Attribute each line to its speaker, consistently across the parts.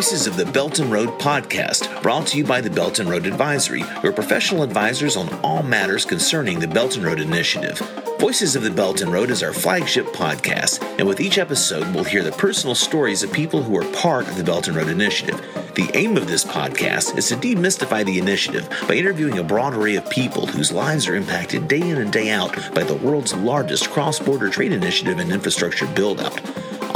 Speaker 1: Voices of the Belt and Road podcast, brought to you by the Belt and Road Advisory, your professional advisors on all matters concerning the Belt and Road Initiative. Voices of the Belt and Road is our flagship podcast, and with each episode, we'll hear the personal stories of people who are part of the Belt and Road Initiative. The aim of this podcast is to demystify the initiative by interviewing a broad array of people whose lives are impacted day in and day out by the world's largest cross border trade initiative and infrastructure build out.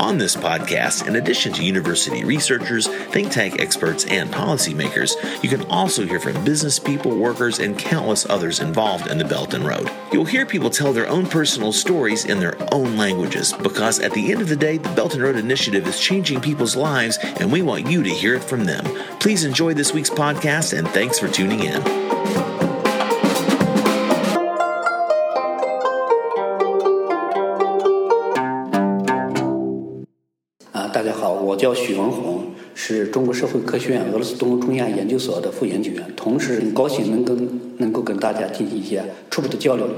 Speaker 1: On this podcast, in addition to university researchers, think tank experts, and policymakers, you can also hear from business people, workers, and countless others involved in the Belt and Road. You'll hear people tell their own personal stories in their own languages because at the end of the day, the Belt and Road Initiative is changing people's lives, and we want you to hear it from them. Please enjoy this week's podcast, and thanks for tuning in.
Speaker 2: 我叫许文红，是中国社会科学院俄罗斯东欧中亚研究所的副研究员，同时很高兴能跟能够跟大家进行一些初步的交流。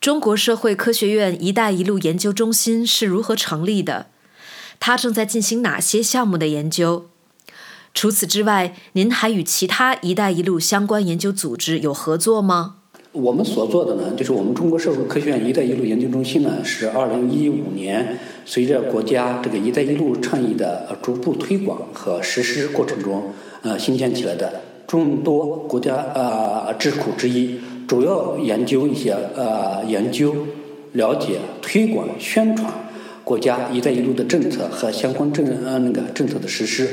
Speaker 3: 中国社会科学院“一带一路”研究中心是如何成立的？它正在进行哪些项目的研究？除此之外，您还与其他“一带一路”相关研究组织有合作吗？
Speaker 2: 我们所做的呢，就是我们中国社会科学院“一带一路”研究中心呢，是二零一五年随着国家这个“一带一路”倡议的逐步推广和实施过程中，呃，新建起来的众多国家呃智库之一，主要研究一些呃研究、了解、推广、宣传国家“一带一路”的政策和相关政呃那个政策的实施。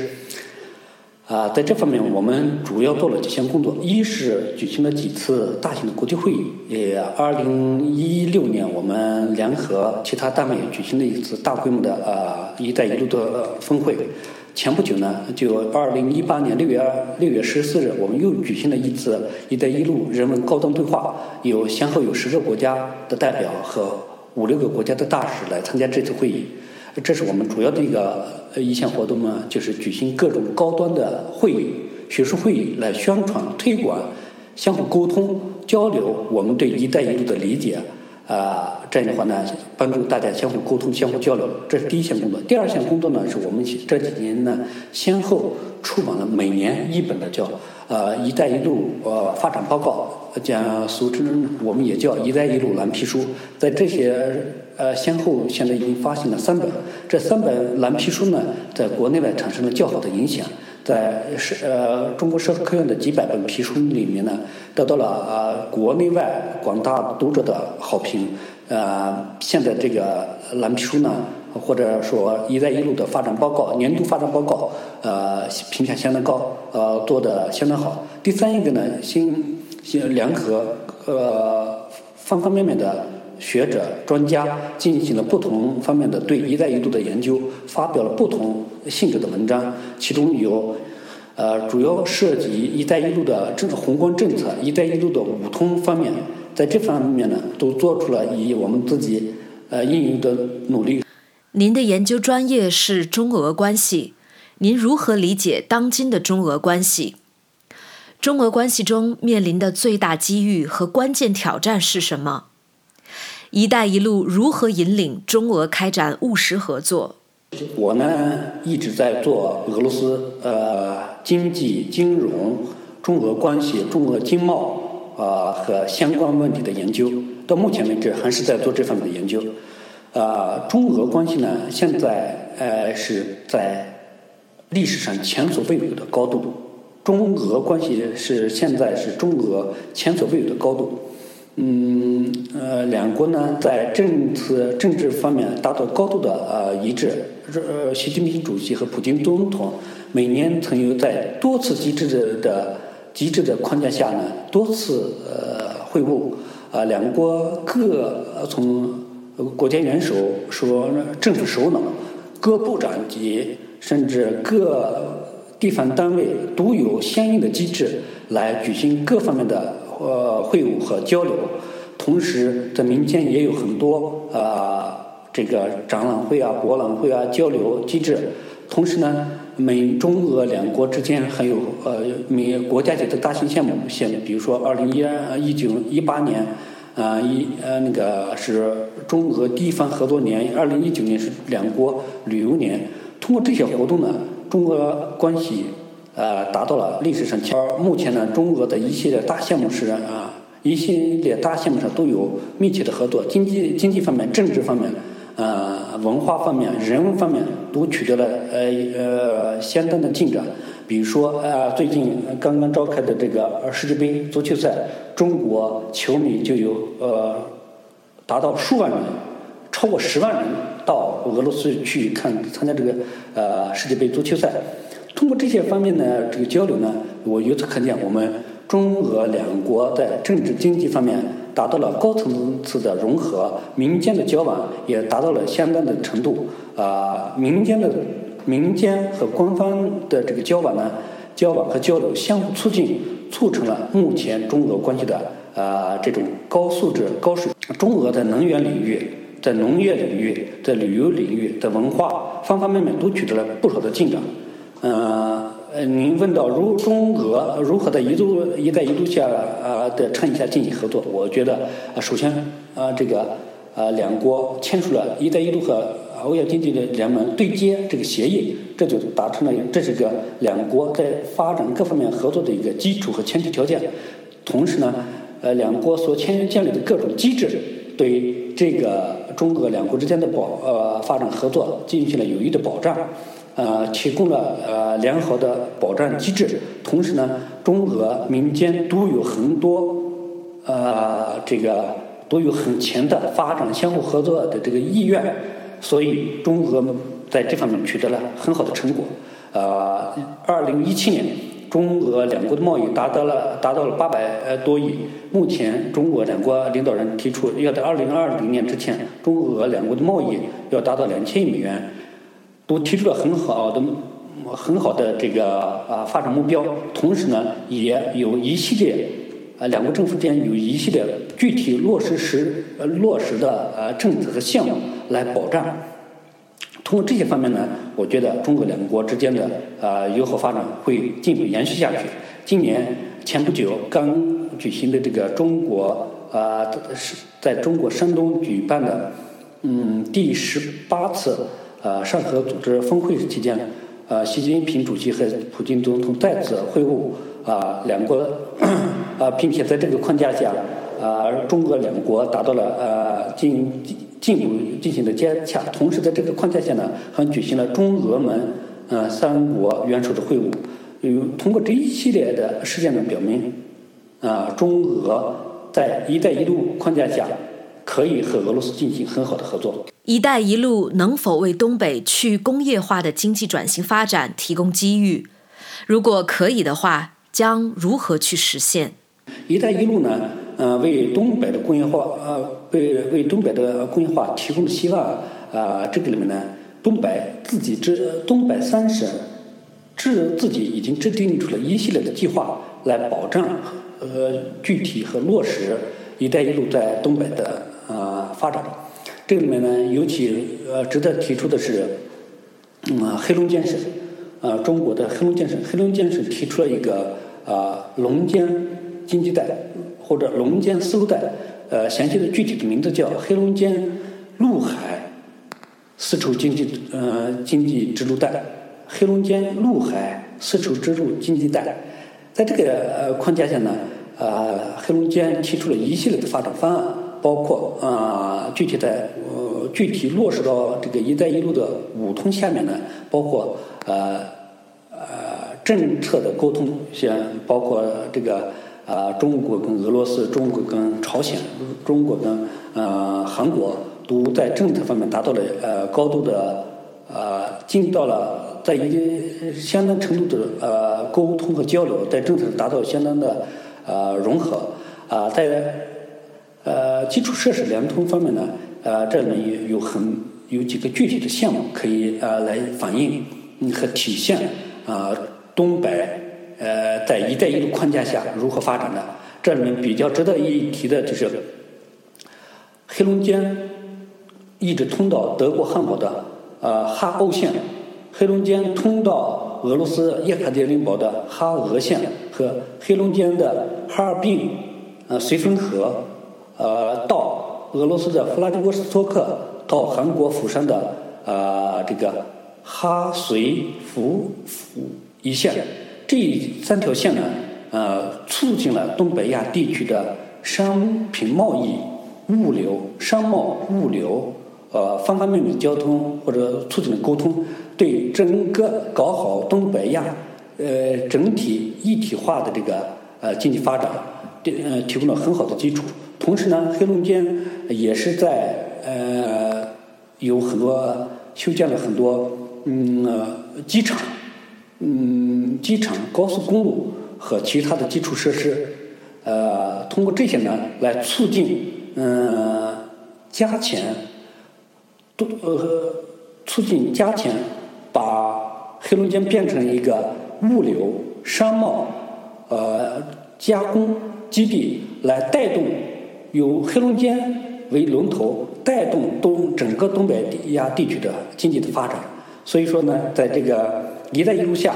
Speaker 2: 啊，在这方面，我们主要做了几项工作。一是举行了几次大型的国际会议。呃，二零一六年，我们联合其他单位举行了一次大规模的呃“一带一路”的峰会。前不久呢，就二零一八年六月二六月十四日，我们又举行了一次“一带一路”人文高端对话，有先后有十个国家的代表和五六个国家的大使来参加这次会议。这是我们主要的一个一项活动呢，就是举行各种高端的会议、学术会议，来宣传、推广、相互沟通、交流我们对“一带一路”的理解。啊，这样的话呢，帮助大家相互沟通、相互交流，这是第一项工作。第二项工作呢，是我们这几年呢，先后出版了每年一本的叫。呃，“一带一路”呃发展报告，将俗称我们也叫“一带一路”蓝皮书，在这些呃先后现在已经发行了三本，这三本蓝皮书呢，在国内外产生了较好的影响，在是呃中国社科院的几百本皮书里面呢，得到了呃国内外广大读者的好评。呃，现在这个蓝皮书呢。或者说“一带一路”的发展报告、年度发展报告，呃，评价相当高，呃，做的相当好。第三一个呢，新新联合呃方方面面的学者专家进行了不同方面的对“一带一路”的研究，发表了不同性质的文章，其中有呃主要涉及“一带一路”的政宏观政策、“一带一路”的五通方面，在这方面呢，都做出了以我们自己呃应用的努力。
Speaker 3: 您的研究专业是中俄关系，您如何理解当今的中俄关系？中俄关系中面临的最大机遇和关键挑战是什么？“一带一路”如何引领中俄开展务实合作？
Speaker 2: 我呢一直在做俄罗斯呃经济、金融、中俄关系、中俄经贸啊和相关问题的研究，到目前为止还是在做这方面的研究。呃，中俄关系呢，现在呃是在历史上前所未有的高度。中俄关系是现在是中俄前所未有的高度。嗯，呃，两国呢在政策政治方面达到高度的呃一致。呃，习近平主席和普京总统每年曾有在多次机制的的机制的框架下呢多次呃会晤。啊，两国各从。国家元首说，政府首脑、各部长级甚至各地方单位都有相应的机制来举行各方面的呃会晤和交流。同时，在民间也有很多啊这个展览会啊、博览会啊交流机制。同时呢，美中俄两国之间还有呃美国家级的大型项目，像比如说二零一二一九一八年。啊，一呃，那个是中俄地方合作年，二零一九年是两国旅游年。通过这些活动呢，中俄关系呃达到了历史上，而目前呢，中俄的一系列大项目是啊，一系列大项目上都有密切的合作，经济经济方面、政治方面、呃文化方面、人文方面都取得了呃呃相当的进展。比如说啊，最近刚刚召开的这个世界杯足球赛，中国球迷就有呃达到数万人，超过十万人到俄罗斯去看参加这个呃世界杯足球赛。通过这些方面的这个交流呢，我由此可见，我们中俄两国在政治经济方面达到了高层次的融合，民间的交往也达到了相当的程度啊，民间的。民间和官方的这个交往呢，交往和交流相互促进，促成了目前中俄关系的啊这种高素质、高水平。中俄在能源领域、在农业领域、在旅游领域、在文化方方面面都取得了不少的进展。呃，您问到如中俄如何在一路“一带一路”下啊的倡议下进行合作，我觉得啊，首先啊这个啊两国签署了一带一路和。欧亚经济的联盟对接这个协议，这就达成了，这是个两国在发展各方面合作的一个基础和前提条件。同时呢，呃，两国所签建立的各种机制，对这个中俄两国之间的保呃发展合作进行了有益的保障，呃，提供了呃良好的保障机制。同时呢，中俄民间都有很多呃这个都有很强的发展相互合作的这个意愿。所以，中俄在这方面取得了很好的成果。呃，二零一七年，中俄两国的贸易达到了达到了八百呃多亿。目前，中俄两国领导人提出，要在二零二零年之前，中俄两国的贸易要达到两千亿美元，都提出了很好的、很好的这个啊发展目标。同时呢，也有一系列啊两国政府之间有一系列具体落实时呃落实的呃政策和项目。来保障，通过这些方面呢，我觉得中俄两国之间的啊友好发展会进一步延续下去。今年前不久刚举行的这个中国啊是在中国山东举办的嗯第十八次呃上合组织峰会期间，呃习近平主席和普京总统再次会晤啊两国 啊，并且在这个框架下啊中俄两国达到了呃进。进一步进行的接洽，同时在这个框架下呢，还举行了中俄门呃三国元首的会晤。有通过这一系列的事件呢，表明啊，中俄在“一带一路”框架下可以和俄罗斯进行很好的合作。
Speaker 3: “一带一路”能否为东北去工业化的经济转型发展提供机遇？如果可以的话，将如何去实现？“
Speaker 2: 一带一路”呢？呃，为东北的工业化，呃，为为东北的工业化提供了希望。啊，这个里面呢，东北自己制，东北三省制自己已经制定出了一系列的计划，来保障呃具体和落实“一带一路”在东北的呃发展。这里面呢，尤其呃值得提出的是，嗯，黑龙江省，啊，中国的黑龙江省，黑龙江省提出了一个啊龙江经济带。或者龙江丝路带，呃，详细的具体的名字叫黑龙江陆海丝绸经济呃经济支路带，黑龙江陆海丝绸之路经济带，在这个呃框架下呢，呃，黑龙江提出了一系列的发展方案，包括啊具体的呃具体落实到这个“一带一路”的五通下面呢，包括呃呃政策的沟通，像包括这个。啊，中国跟俄罗斯、中国跟朝鲜、中国跟呃韩国都在政策方面达到了呃高度的呃进到了在一定相当程度的呃沟通和交流，在政策达到相当的呃融合啊，在呃基础设施联通方面呢，呃这里面有很有几个具体的项目可以呃来反映和体现啊东北。呃，在“一带一路”框架下如何发展的？这里面比较值得一提的就是黑龙江一直通到德国汉堡的呃哈欧线，黑龙江通到俄罗斯叶卡捷琳堡的哈俄线和黑龙江的哈尔滨呃绥芬河呃到俄罗斯的弗拉迪沃斯托克到韩国釜山的呃这个哈绥福福一线，这三条线呢，呃，促进了东北亚地区的商品贸易、物流、商贸、物流，呃，方方面面的交通或者促进了沟通，对整个搞好东北亚，呃，整体一体化的这个呃经济发展，呃，提供了很好的基础。同时呢，黑龙江也是在呃有很多修建了很多嗯机场。嗯，机场、高速公路和其他的基础设施，呃，通过这些呢，来促进，嗯，加强，都呃，促进加强，把黑龙江变成一个物流、商贸、呃，加工基地，来带动由黑龙江为龙头，带动东整个东北亚地区的经济的发展。所以说呢，在这个。一带一路下，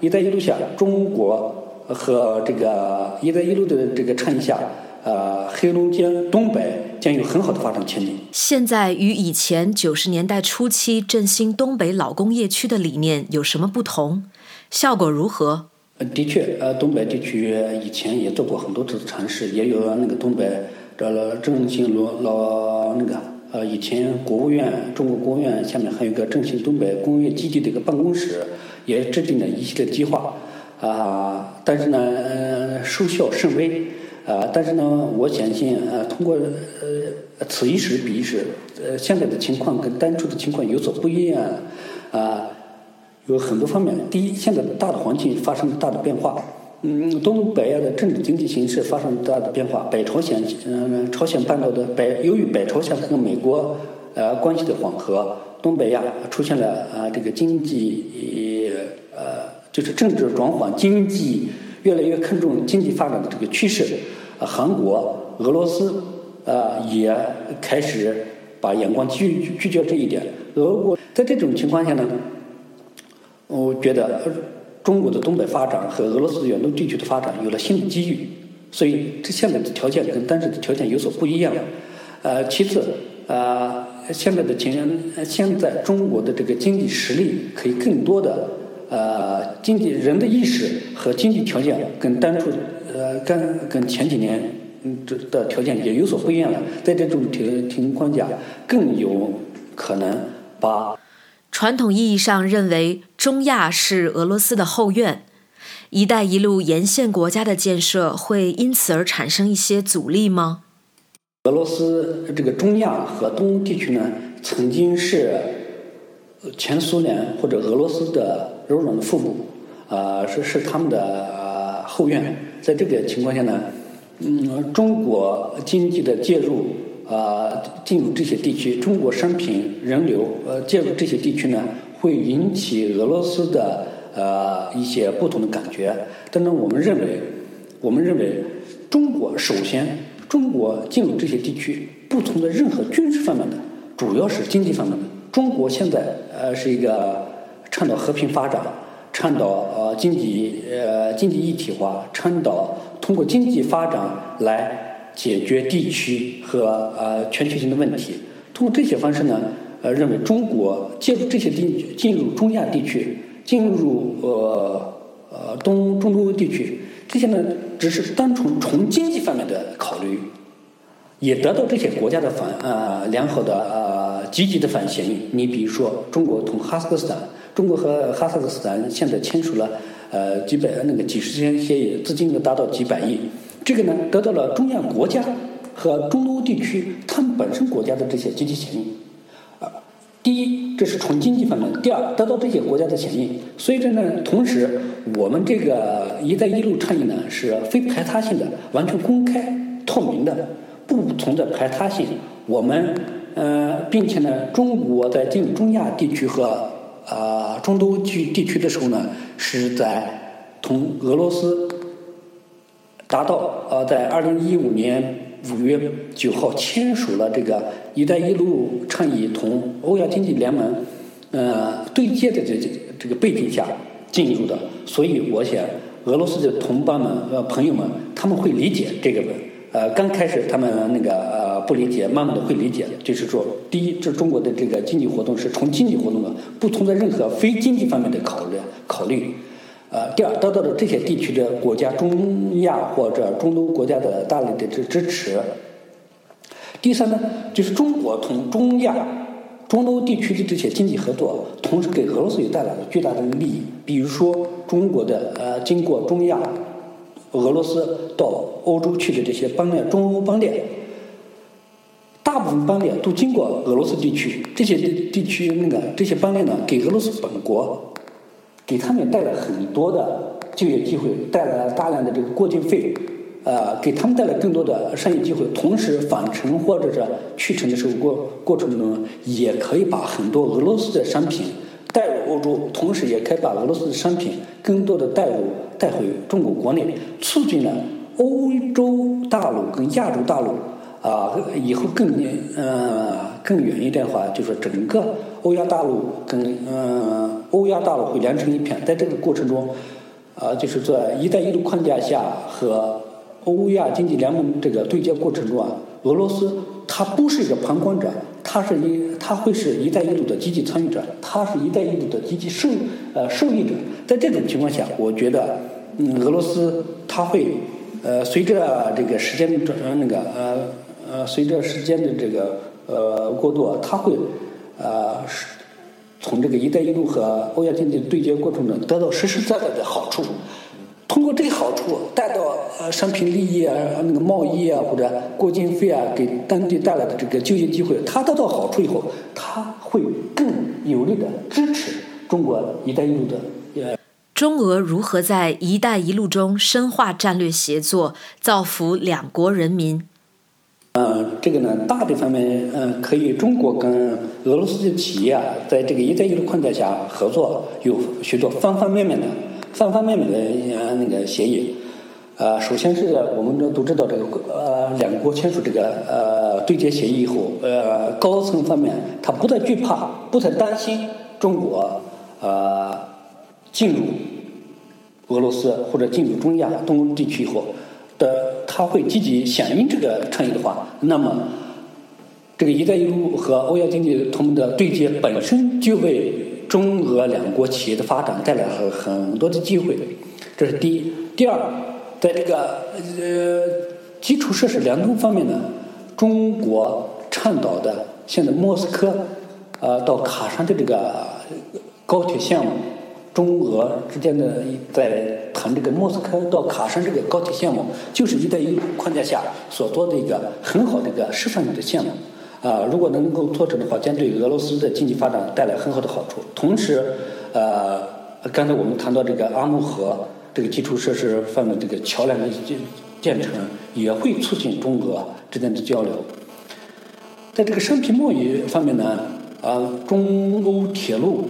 Speaker 2: 一带一路下，中国和这个一带一路的这个倡议下，呃，黑龙江东北将有很好的发展前景。
Speaker 3: 现在与以前九十年代初期振兴东北老工业区的理念有什么不同？效果如何？
Speaker 2: 的确，呃，东北地区以前也做过很多次尝试，也有那个东北这振兴老老那个。呃，以前国务院、中国国务院下面还有一个振兴东北工业基地的一个办公室，也制定了一系列计划，啊，但是呢，收效甚微，啊，但是呢，我相信，呃，通过呃此一时彼一时，呃，现在的情况跟当初的情况有所不一样，啊，有很多方面。第一，现在的大的环境发生了大的变化。嗯，东北亚的政治经济形势发生大的变化。北朝鲜，嗯，朝鲜半岛的北，由于北朝鲜和美国呃关系的缓和，东北亚出现了啊这个经济呃就是政治转换，经济越来越看重经济发展的这个趋势。韩国、俄罗斯啊也开始把眼光聚聚焦这一点。俄国在这种情况下呢，我觉得。中国的东北发展和俄罗斯远东地区的发展有了新的机遇，所以这现在的条件跟当时的条件有所不一样。呃，其次，呃，现在的情，现在中国的这个经济实力可以更多的，呃，经济人的意识和经济条件跟当初，呃，跟跟前几年嗯这的条件也有所不一样了。在这种情情况下，更有可能把。
Speaker 3: 传统意义上认为，中亚是俄罗斯的后院，“一带一路”沿线国家的建设会因此而产生一些阻力吗？
Speaker 2: 俄罗斯这个中亚和东欧地区呢，曾经是前苏联或者俄罗斯的柔软的腹部，啊，是是他们的后院。在这个情况下呢，嗯，中国经济的介入。啊，进入这些地区，中国商品、人流，呃，介入这些地区呢，会引起俄罗斯的呃一些不同的感觉。但是我们认为，我们认为，中国首先，中国进入这些地区，不同的任何军事方面的，主要是经济方面的。中国现在呃是一个倡导和平发展，倡导呃经济呃经济一体化，倡导通过经济发展来。解决地区和呃全球性的问题，通过这些方式呢，呃，认为中国介入这些地进入中亚地区，进入呃呃东中东地区，这些呢只是单纯从经济方面的考虑，也得到这些国家的反呃良好的呃积极的反响。你比如说，中国同哈萨克斯坦，中国和哈萨克斯坦现在签署了呃几百那个几十天协议，资金呢达到几百亿。这个呢，得到了中亚国家和中欧地区他们本身国家的这些积极响应。啊，第一，这是从经济方面；第二，得到这些国家的响应。所以这呢，同时我们这个“一带一路”倡议呢是非排他性的，完全公开透明的，不存在排他性。我们呃，并且呢，中国在进入中亚地区和啊中东区地区的时候呢，是在同俄罗斯。达到呃，在二零一五年五月九号签署了这个“一带一路”倡议，同欧亚经济联盟呃对接的这这个背景下进入的，所以我想俄罗斯的同胞们呃朋友们他们会理解这个呃刚开始他们那个呃不理解，慢慢的会理解。就是说，第一，这中国的这个经济活动是从经济活动的不同的任何非经济方面的考虑考虑。呃，第二，得到了这些地区的国家中亚或者中东国家的大力的支支持。第三呢，就是中国同中亚、中东地区的这些经济合作，同时给俄罗斯也带来了巨大的利益。比如说，中国的呃，经过中亚。俄罗斯到欧洲去的这些邦链，中欧邦链，大部分邦链都经过俄罗斯地区。这些地地区那个这些邦链呢，给俄罗斯本国，给他们带来很多的就业机会，带来了大量的这个过境费，呃，给他们带来更多的商业机会。同时返程或者是去程的时候过过程中，也可以把很多俄罗斯的商品。带入欧洲，同时也可以把俄罗斯的商品更多的带入带回中国国内，促进了欧洲大陆跟亚洲大陆啊，以后更呃更远一点的话，就是整个欧亚大陆跟嗯欧亚大陆会连成一片。在这个过程中，呃，就是在“一带一路”框架下和欧亚经济联盟这个对接过程中啊，俄罗斯它不是一个旁观者。它是一，它会是一带一路的积极参与者，它是一带一路的积极受呃受益者。在这种情况下，我觉得，嗯，俄罗斯它会，呃，随着这个时间的转那个呃呃，随着时间的这个呃过渡啊，它会，呃，从这个一带一路和欧亚经济对接过程中得到实实在在的好处。通过这个好处带到呃商品利益啊，那个贸易啊或者过境费啊，给当地带来的这个就业机会，他得到好处以后，他会更有力的支持中国“一带一路”的。
Speaker 3: 中俄如何在“一带一路”中深化战略协作，造福两国人民？
Speaker 2: 嗯，这个呢，大的方面，嗯，可以中国跟俄罗斯的企业，在这个“一带一路”框架下合作，有许多方方面面的。方方面面的呃那个协议，呃，首先是我们都都知道这个呃两国签署这个呃对接协议以后，呃高层方面他不再惧怕，不再担心中国呃进入俄罗斯或者进入中亚东欧地区以后的，他会积极响应这个倡议的话，那么这个“一带一路”和欧亚经济同盟的对接本身就为。中俄两国企业的发展带来很很多的机会，这是第一。第二，在这个呃基础设施联通方面呢，中国倡导的现在莫斯科呃到卡山的这个高铁项目，中俄之间的在谈这个莫斯科到卡山这个高铁项目，就是“一带一路”框架下所做的一个很好的一个示范性的项目。啊，如果能够做成的话，将对俄罗斯的经济发展带来很好的好处。同时，呃，刚才我们谈到这个阿穆河这个基础设施方面，这个桥梁的建建成，也会促进中俄之间的交流。在这个商品贸易方面呢，啊，中欧铁路，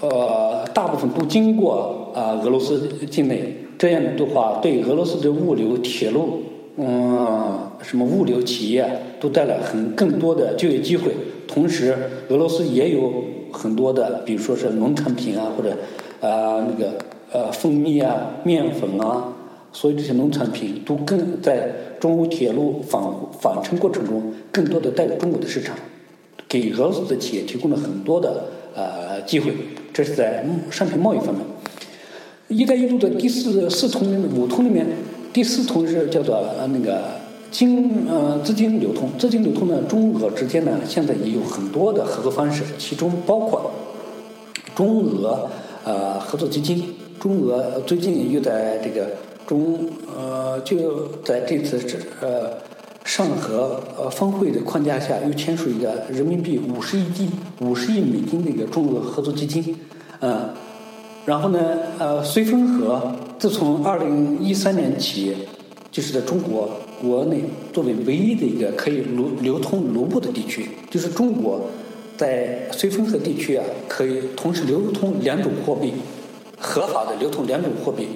Speaker 2: 呃，大部分都经过啊俄罗斯境内，这样的话，对俄罗斯的物流铁路。嗯，什么物流企业都带来很更多的就业机会，同时俄罗斯也有很多的，比如说是农产品啊，或者啊那个呃蜂蜜啊、面粉啊，所以这些农产品都更在中欧铁路返返程过程中更多的带入中国的市场，给俄罗斯的企业提供了很多的呃机会，这是在商品贸易方面。一带一路的第四四通五通里面。第四通是叫做呃那个金呃资金流通，资金流通呢，中俄之间呢现在也有很多的合作方式，其中包括中俄呃合作基金，中俄最近又在这个中呃就在这次这呃上合呃峰会的框架下，又签署一个人民币五十亿亿五十亿美金的一个中俄合作基金，呃。然后呢，呃，绥芬河自从二零一三年起，就是在中国国内作为唯一的一个可以流流通卢布的地区，就是中国在绥芬河地区啊，可以同时流通两种货币，合法的流通两种货币，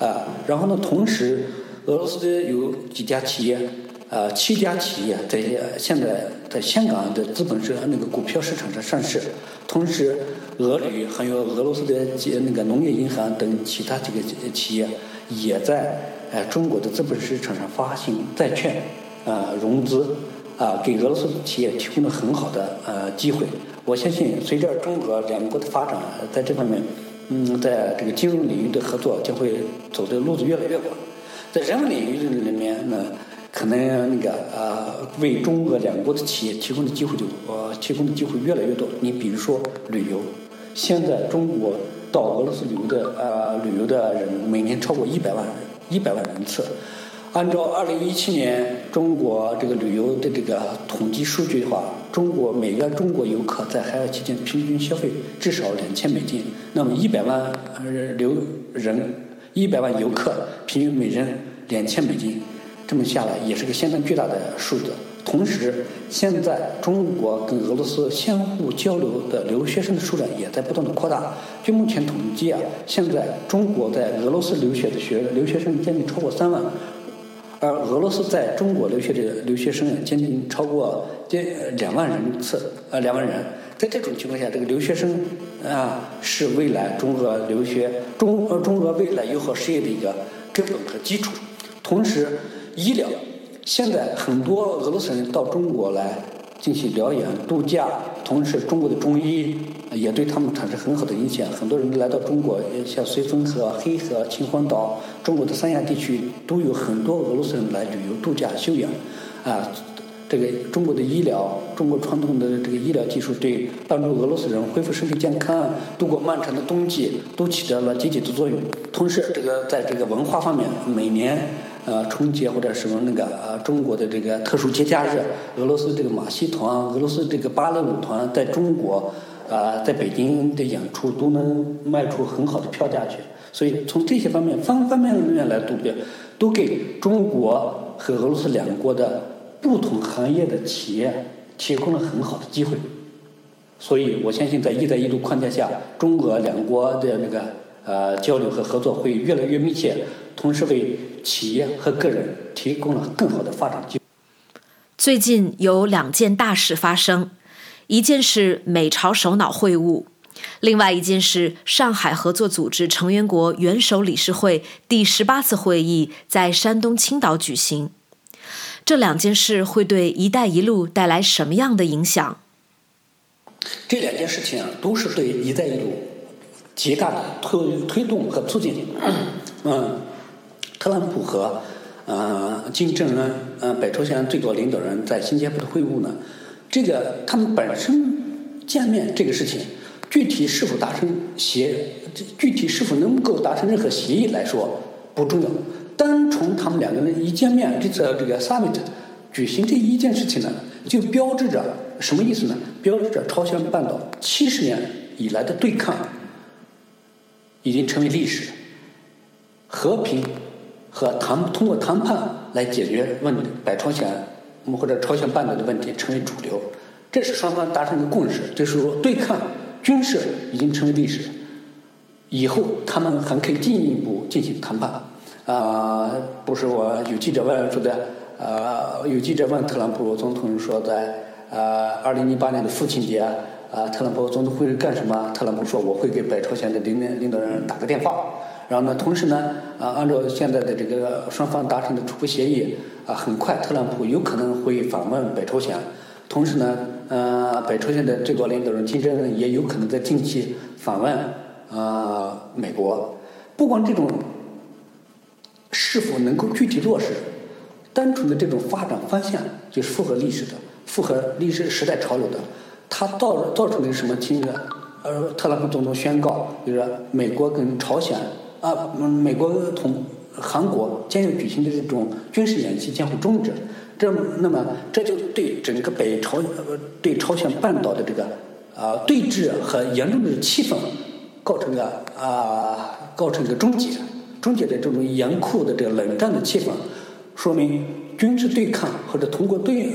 Speaker 2: 啊，然后呢，同时俄罗斯有几家企业。呃，七家企业在现在在香港的资本市场那个股票市场上上市，同时，俄铝还有俄罗斯的那个农业银行等其他几个企业也在呃中国的资本市场上发行债券，呃融资，啊，给俄罗斯企业提供了很好的呃机会。我相信，随着中俄两国的发展，在这方面，嗯，在这个金融领域的合作将会走的路子越来越广。在人文领域里面呢，可能那个呃，为中俄两国的企业提供的机会就呃提供的机会越来越多。你比如说旅游，现在中国到俄罗斯旅游的呃旅游的人每年超过一百万人，一百万人次。按照二零一七年中国这个旅游的这个统计数据的话，中国每个中国游客在海外期间平均消费至少两千美金。那么一百万人留人，一百万游客，平均每人两千美金，这么下来也是个相当巨大的数字。同时，现在中国跟俄罗斯相互交流的留学生的数量也在不断的扩大。据目前统计啊，现在中国在俄罗斯留学的学留学生将近超过三万。而俄罗斯在中国留学的留学生将近超过接两万人次，呃，两万人。在这种情况下，这个留学生啊，是未来中俄留学中呃中俄未来友好事业的一个根本和基础。同时，医疗，现在很多俄罗斯人到中国来。进行疗养度假，同时中国的中医也对他们产生很好的影响。很多人来到中国，像绥芬河、黑河、秦皇岛，中国的三亚地区都有很多俄罗斯人来旅游度假休养。啊，这个中国的医疗，中国传统的这个医疗技术，对帮助俄罗斯人恢复身体健康、度过漫长的冬季，都起到了积极的作用。同时，这个在这个文化方面，每年。呃，春节或者什么那个呃，中国的这个特殊节假日，俄罗斯这个马戏团、俄罗斯这个芭蕾舞团在中国啊，在北京的演出都能卖出很好的票价去。所以从这些方面方方面面来度表，都给中国和俄罗斯两国的不同行业的企业提供了很好的机会。所以我相信，在“一带一路”框架下，中俄两国的那个呃交流和合作会越来越密切。同时为企业和个人提供了更好的发展机会。
Speaker 3: 最近有两件大事发生，一件是美朝首脑会晤，另外一件是上海合作组织成员国元首理事会第十八次会议在山东青岛举行。这两件事会对“一带一路”带来什么样的影响？
Speaker 2: 这两件事情啊，都是对“一带一路”极大的推推动和促进。嗯。特朗普和呃金正恩呃北朝鲜最高领导人在新加坡的会晤呢，这个他们本身见面这个事情，具体是否达成协，具体是否能够达成任何协议来说不重要，单从他们两个人一见面，这次这个 summit 举行这一件事情呢，就标志着什么意思呢？标志着朝鲜半岛七十年以来的对抗已经成为历史，和平。和谈通过谈判来解决问题，北朝鲜或者朝鲜半岛的问题成为主流，这是双方达成的共识。就是说，对抗军事已经成为历史，以后他们还可以进一步进行谈判。啊，不是我有记者问说的，呃，有记者问特朗普总统说，在呃二零零八年的父亲节，啊，特朗普总统会干什么？特朗普说，我会给北朝鲜的领领导人打个电话。然后呢，同时呢，啊，按照现在的这个双方达成的初步协议，啊，很快特朗普有可能会访问北朝鲜。同时呢，呃，北朝鲜的最高领导人金正恩也有可能在近期访问啊美国。不管这种是否能够具体落实，单纯的这种发展方向就是符合历史的、符合历史时代潮流的。它造造成的什么情况？呃，特朗普总统宣告，就是美国跟朝鲜。啊，美国同韩国将要举行的这种军事演习将会终止，这那么这就对整个北朝呃对朝鲜半岛的这个啊对峙和严重的气氛构成个啊构成一个终结，终结的这种严酷的这个冷战的气氛，说明军事对抗或者通过对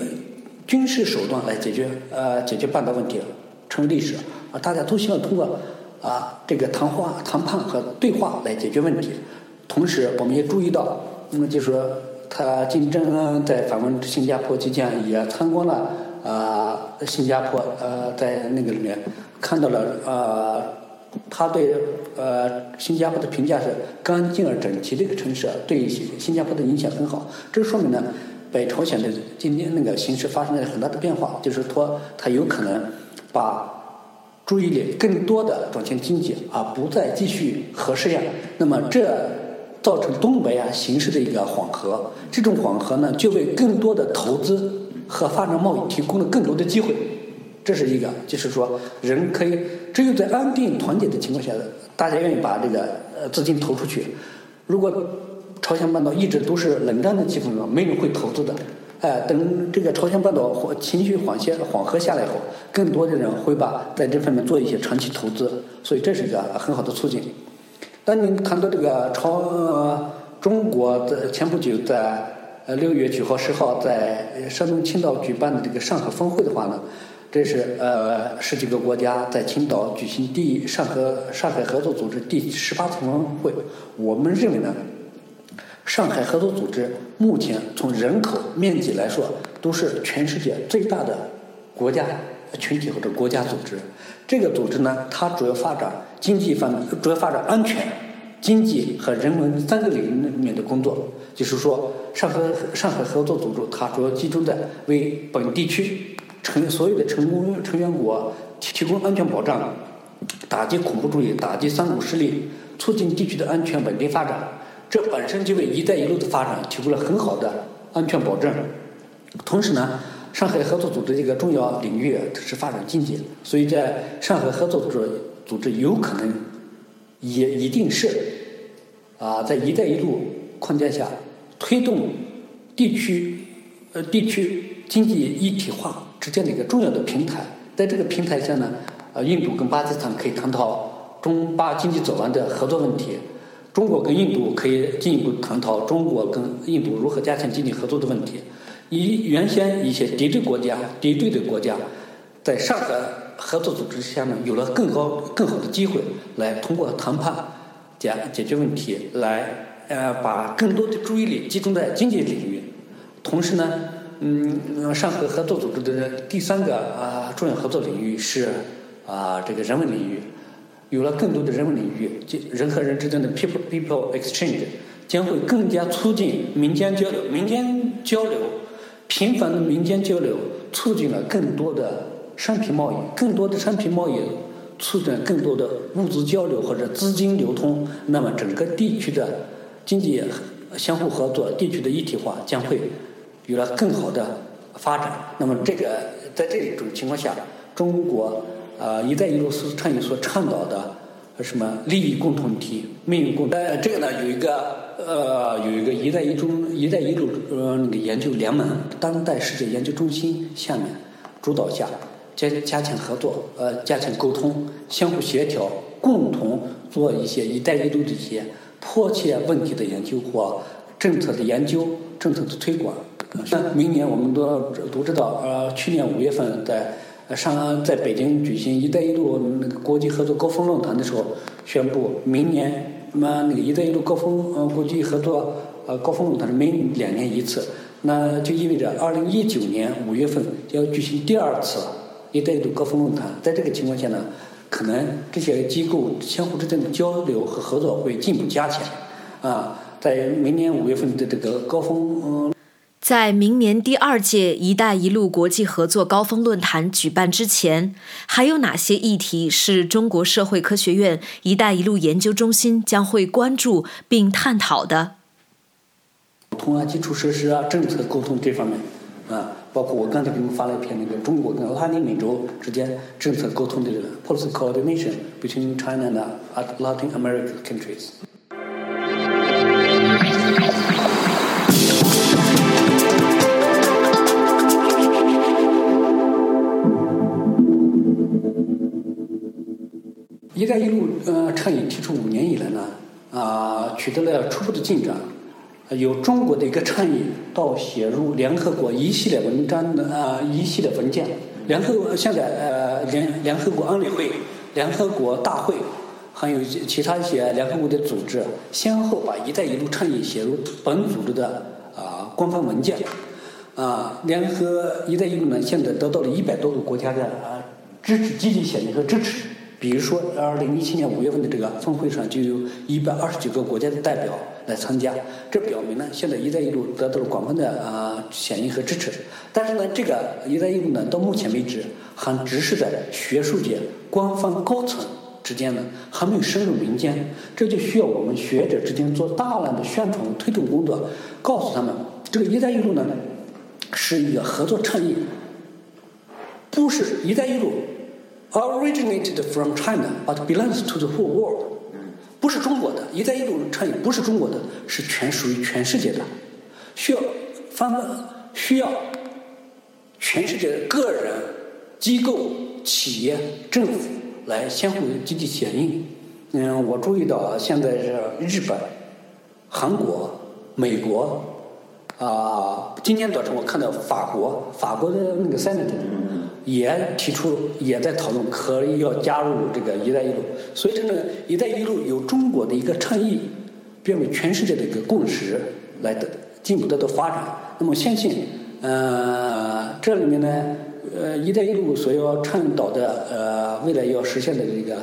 Speaker 2: 军事手段来解决呃解决半岛问题成为历史，啊大家都希望通过。啊，这个谈话、谈判和对话来解决问题。同时，我们也注意到，那么就说他金正恩在访问新加坡期间也参观了啊，新加坡呃，在那个里面看到了啊，他对呃新加坡的评价是干净而整齐的一个城市，对新加坡的影响很好。这说明呢，北朝鲜的今天那个形势发生了很大的变化，就是说他有可能把注意力更多的转向经济，而不再继续核试验。那么这造成东北亚形势的一个缓和，这种缓和呢，就为更多的投资和发展贸易提供了更多的机会。这是一个，就是说人可以只有在安定团结的情况下，大家愿意把这个呃资金投出去。如果朝鲜半岛一直都是冷战的气氛中，没人会投资的。哎，等这个朝鲜半岛缓情绪缓些缓和下来以后，更多的人会把在这方面做一些长期投资，所以这是一个很好的促进。当您谈到这个朝呃中国的前不久在呃六月九号十号在山东青岛举办的这个上合峰会的话呢，这是呃十几个国家在青岛举行第上合上海合作组织第十八次峰会，我们认为呢。上海合作组织目前从人口面积来说，都是全世界最大的国家群体或者国家组织。这个组织呢，它主要发展经济方面，主要发展安全、经济和人文三个领域里面的工作。就是说，上海上海合作组织它主要集中在为本地区成所有的成功成员国提供安全保障，打击恐怖主义，打击三股势力，促进地区的安全稳定发展。这本身就为“一带一路”的发展提供了很好的安全保证。同时呢，上海合作组织一个重要领域是发展经济，所以在上海合作组织组织有可能也一定是啊，在“一带一路”框架下推动地区呃地区经济一体化之间的一个重要的平台。在这个平台下呢，呃，印度跟巴基斯坦可以探讨中巴经济走廊的合作问题。中国跟印度可以进一步探讨中国跟印度如何加强经济合作的问题。以原先一些敌对国家、敌对的国家，在上合合作组织下面有了更高、更好的机会，来通过谈判解解决问题，来呃把更多的注意力集中在经济领域。同时呢，嗯，上合合作组织的第三个啊重要合作领域是啊这个人文领域。有了更多的人文领域，人和人之间的 people people exchange 将会更加促进民间交流。民间交流，频繁的民间交流，促进了更多的商品贸易。更多的商品贸易，促进更多的物资交流或者资金流通。那么，整个地区的经济相互合作、地区的一体化将会有了更好的发展。那么，这个在这种情况下，中国。啊，“一带一路”倡议所倡导的什么利益共同体、命运共。呃，这个呢有一个呃有一个“一带一路”“一带一路”呃那个研究联盟，当代世界研究中心下面主导下，加加强合作，呃，加强沟通，相互协调，共同做一些“一带一路”的一些迫切问题的研究或政策的研究、政策的推广。像明年我们都都知道，呃，去年五月份在。上在北京举行“一带一路”那个国际合作高峰论坛的时候，宣布明年那那个“一带一路”高峰呃国际合作呃高峰论坛是每两年一次，那就意味着二零一九年五月份要举行第二次“一带一路”高峰论坛。在这个情况下呢，可能这些机构相互之间的交流和合作会进一步加强。啊，在明年五月份的这个高峰嗯。
Speaker 3: 在明年第二届“一带一路”国际合作高峰论坛举办之前，还有哪些议题是中国社会科学院“一带一路”研究中心将会关注并探讨的？
Speaker 2: 通啊，基础设施啊，政策沟通这方面啊，包括我刚才给你们发了一篇那个中国跟拉丁美洲之间政策沟通的这个 policy coordination between China and Latin American countries。“一带一路”呃倡议提出五年以来呢，啊取得了初步的进展，由中国的一个倡议到写入联合国一系列文章的啊一系列文件，联合国现在呃联联合国安理会、联合国大会，还有其他一些联合国的组织，先后把“一带一路”倡议写入本组织的啊官方文件，啊联合“一带一路”呢现在得到了一百多个国家的啊支持积极响应和支持。比如说，二零一七年五月份的这个峰会上，就有一百二十九个国家的代表来参加。这表明呢，现在“一带一路”得到了广泛的啊响应和支持。但是呢，这个“一带一路”呢，到目前为止还只是在学术界、官方高层之间呢，还没有深入民间。这就需要我们学者之间做大量的宣传推动工作，告诉他们，这个“一带一路”呢，是一个合作倡议，不是“一带一路”。Originated from China but belongs to the whole world，不是中国的“一带一路”倡议不是中国的，是全属于全世界的，需要方需要全世界的个人、机构、企业、政府来相互积极响应。嗯，我注意到现在是日本、韩国、美国啊，今天早晨我看到法国，法国的那个 Senate。也提出，也在讨论，可以要加入这个“一带一路”。所以，这个“一带一路”由中国的一个倡议，变为全世界的一个共识，来的进一步得到发展。那么，相信，呃，这里面呢，呃，“一带一路”所要倡导的，呃，未来要实现的这个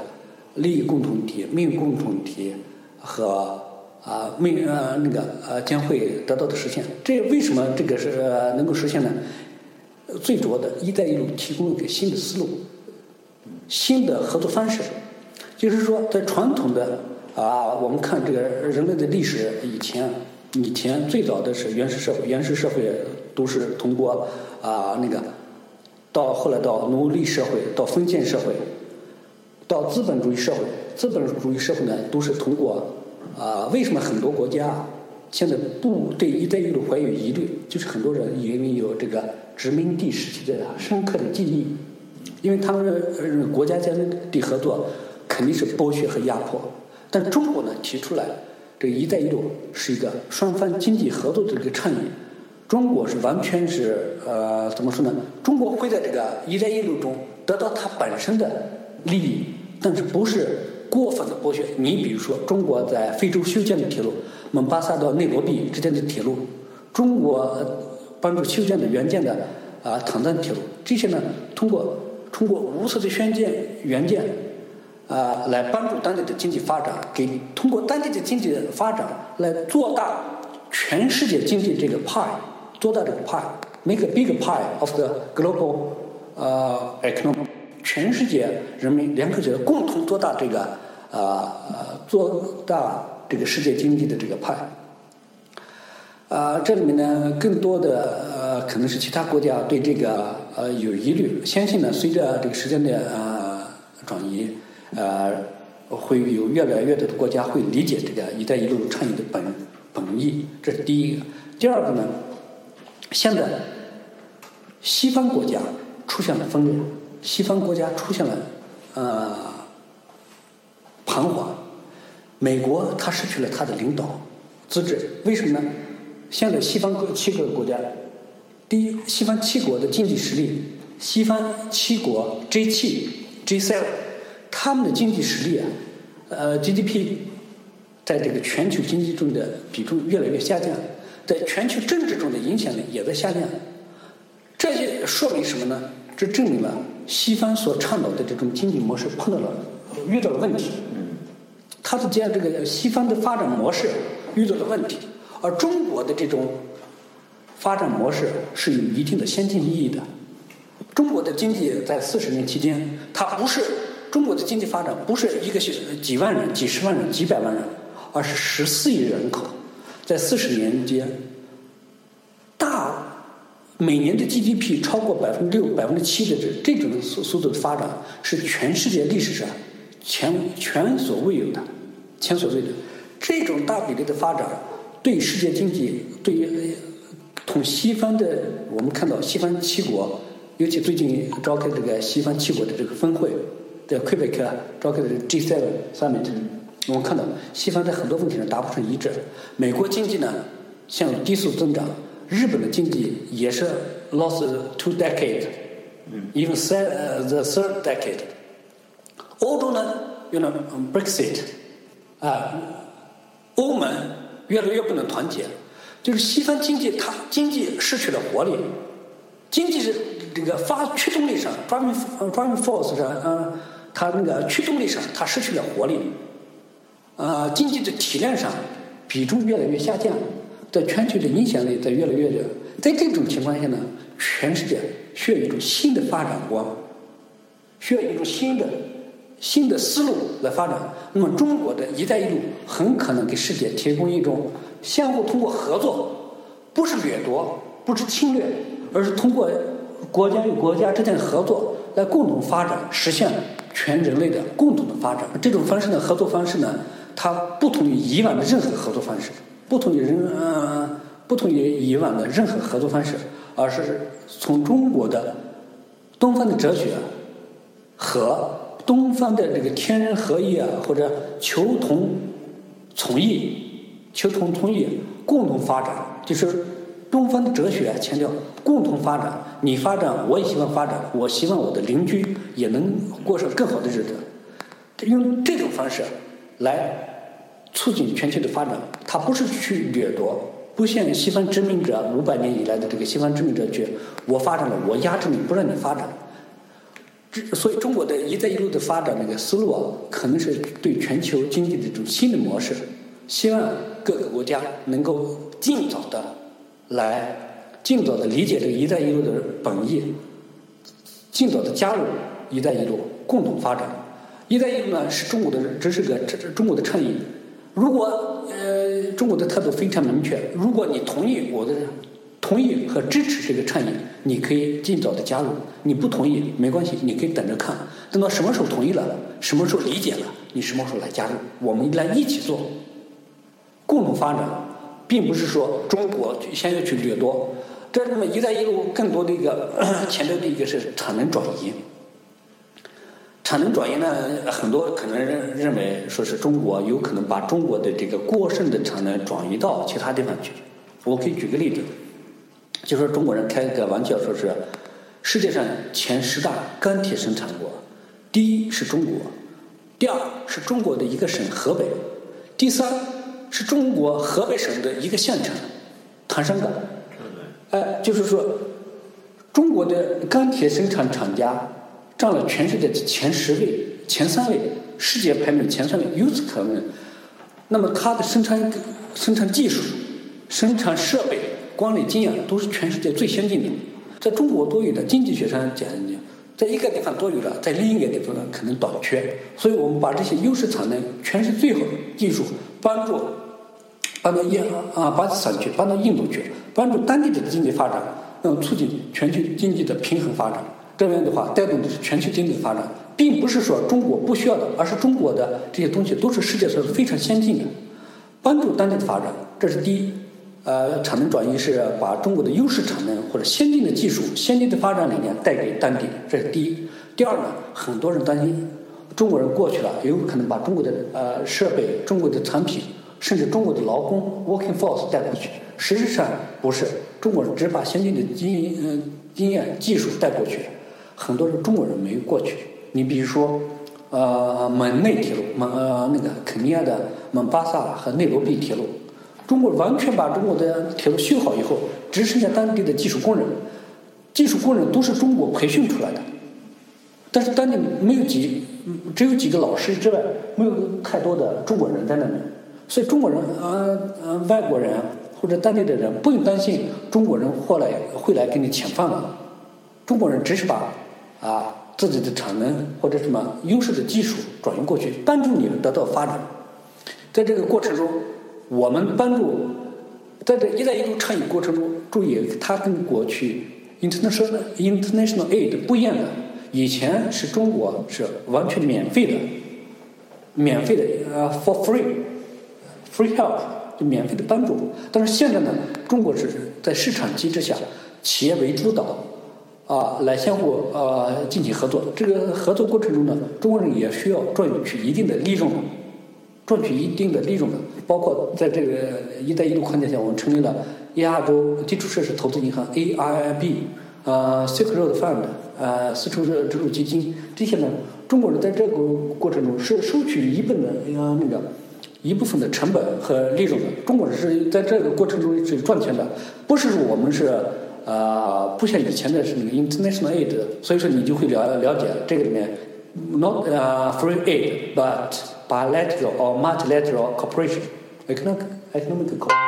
Speaker 2: 利益共同体、命运共同体和啊命呃那个呃将会得到的实现。这为什么这个是能够实现呢？最主要的“一带一路”提供了一个新的思路，新的合作方式。就是说，在传统的啊，我们看这个人类的历史以前，以前最早的是原始社会，原始社会都是通过啊那个，到后来到奴隶社会，到封建社会，到资本主义社会。资本主义社会呢，都是通过啊，为什么很多国家？现在不对“一带一路”怀有疑虑，就是很多人因为有这个殖民地时期的深刻的记忆，因为他们国家间的合作肯定是剥削和压迫。但中国呢提出来，这“一带一路”是一个双方经济合作的这个倡议。中国是完全是呃怎么说呢？中国会在这个“一带一路”中得到它本身的利益，但是不是过分的剥削。你比如说，中国在非洲修建的铁路。蒙巴萨到内罗毕之间的铁路，中国帮助修建的援建的啊坦赞铁路，这些呢，通过通过无私的宣建援建啊，来帮助当地的经济发展，给通过当地的经济发展来做大全世界经济这个 pie，做大这个 pie，make a big pie of the global 呃 economy，全世界人民联合起来共同做大这个啊做大。这个世界经济的这个派，啊，这里面呢，更多的呃，可能是其他国家对这个呃有疑虑。相信呢，随着这个时间的呃转移，呃，会有越来越多的国家会理解这个“一带一路”倡议的本本意。这是第一个。第二个呢，现在西方国家出现了分裂，西方国家出现了呃彷徨。美国它失去了它的领导资质，为什么呢？现在西方各七个国家，第一，西方七国的经济实力，西方七国 G 七 G seven，他们的经济实力啊，呃 GDP，在这个全球经济中的比重越来越下降，在全球政治中的影响力也在下降，这些说明什么呢？这证明了西方所倡导的这种经济模式碰到了遇到了问题。它是这样，这个西方的发展模式遇到了问题，而中国的这种发展模式是有一定的先进意义的。中国的经济在四十年期间，它不是中国的经济发展不是一个几万人、几十万人、几百万人，而是十四亿人口，在四十年间，大每年的 GDP 超过百分之六、百分之七的这这种速速度的发展，是全世界历史上前前所未有的。前所未有，这种大比例的发展，对世界经济，对于同西方的，我们看到西方七国，尤其最近召开这个西方七国的这个峰会，在魁北克召开的 G7 Summit，我们看到西方在很多问题上达不成一致。美国经济呢，向低速增长；日本的经济也是 lost two decade，even the third decade。欧洲呢，用了 Brexit。啊，欧盟越来越不能团结，就是西方经济它经济失去了活力，经济是这个发驱动力上，driving driving force 上，嗯它那个驱动力上它失去了活力，呃，经济的体量上比重越来越下降，在全球的影响力在越来越弱。在这种情况下呢，全世界需要一种新的发展观，需要一种新的新的思路来发展。那么，中国的一带一路很可能给世界提供一种相互通过合作，不是掠夺，不是侵略，而是通过国家与国家之间的合作来共同发展，实现全人类的共同的发展。这种方式的，合作方式呢，它不同于以往的任何合作方式，不同于人呃。不同于以往的任何合作方式，而是从中国的东方的哲学和东方的这个天人合一啊，或者求同存异、求同存异共同发展，就是东方的哲学强调共同发展。你发展，我也希望发展，我希望我的邻居也能过上更好的日子。用这种方式来促进全球的发展，它不是去掠夺。不像西方殖民者五百年以来的这个西方殖民者去我发展了，我压制你，不让你发展。所以中国的一带一路的发展那个思路啊，可能是对全球经济的一种新的模式。希望各个国家能够尽早的来，尽早的理解这个一带一路的本意，尽早的加入一带一路，共同发展。一带一路呢是中国的，这是个这中国的倡议。如果呃中国的态度非常明确，如果你同意我的同意和支持这个倡议，你可以尽早的加入；你不同意没关系，你可以等着看，等到什么时候同意了，什么时候理解了，你什么时候来加入，我们来一起做，共同发展，并不是说中国先要去掠夺。这那么“一带一路”更多的一个强调的一个是产能转移。产能转移呢，很多可能认认为说是中国有可能把中国的这个过剩的产能转移到其他地方去。我可以举个例子，就说中国人开个玩笑，说是世界上前十大钢铁生产国，第一是中国，第二是中国的一个省河北，第三是中国河北省的一个县城唐山港。哎，就是说中国的钢铁生产厂家。占了全世界的前十位、前三位，世界排名前三位。由此可见，那么它的生产、生产技术、生产设备、管理经验都是全世界最先进的。在中国多余的经济学上讲，在一个地方多余了，在另一个地方呢可能短缺。所以我们把这些优势产能、全是最好的技术，帮助搬到印啊巴基斯坦去，搬到印度去，帮助当地的经济发展，那么促进全球经济的平衡发展。这样的话，带动的是全球经济发展，并不是说中国不需要的，而是中国的这些东西都是世界上非常先进的，帮助当地的发展，这是第一。呃，产能转移是把中国的优势产能或者先进的技术、先进的发展理念带给当地，这是第一。第二呢，很多人担心中国人过去了，有可能把中国的呃设备、中国的产品，甚至中国的劳工 （working force） 带过去。实际上不是，中国人只把先进的经嗯经验、技术带过去。很多人中国人没过去，你比如说，呃，蒙内铁路，蒙呃那个肯尼亚的蒙巴萨和内罗毕铁路，中国完全把中国的铁路修好以后，只剩下当地的技术工人，技术工人都是中国培训出来的，但是当地没有几，只有几个老师之外，没有太多的中国人在那边，所以中国人呃呃外国人或者当地的人不用担心中国人后来会来给你抢饭碗，中国人只是把。啊，自己的产能或者什么优势的技术转移过去，帮助你们得到发展。在这个过程中，我们帮助，在这一带一路倡议过程中，注意它跟过去 international international aid 不一样的。以前是中国是完全免费的，免费的呃 for free free help 就免费的帮助。但是现在呢，中国是在市场机制下，企业为主导。啊，来相互呃进行合作。这个合作过程中呢，中国人也需要赚取一定的利润，赚取一定的利润的。包括在这个“一带一路”框架下，我们成立了亚洲基础设施投资银行 （AIIB），呃，Silk Road Fund，呃，丝绸之路基金。这些呢，中国人在这个过程中是收取一部分的呃那个一部分的成本和利润的。中国人是在这个过程中是赚钱的，不是说我们是。啊，不像以前的是那个 international aid，所以说你就会了了解这个里面 not uh, free aid, but bilateral or multilateral cooperation, economic, economic cooperation.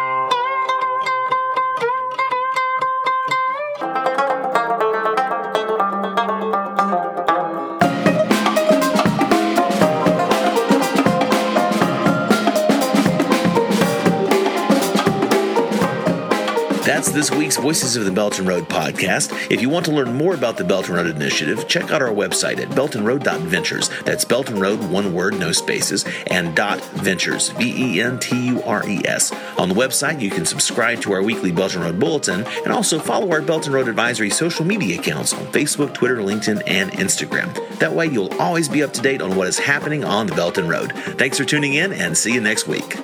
Speaker 1: This week's Voices of the Belt and Road podcast. If you want to learn more about the Belt and Road Initiative, check out our website at beltonroad.ventures. That's Belt and Road, one word, no spaces, and dot ventures, V E N T U R E S. On the website, you can subscribe to our weekly Belt and Road Bulletin and also follow our Belt and Road Advisory social media accounts on Facebook, Twitter, LinkedIn, and Instagram. That way, you'll always be up to date on what is happening on the Belt and Road. Thanks for tuning in and see you next week.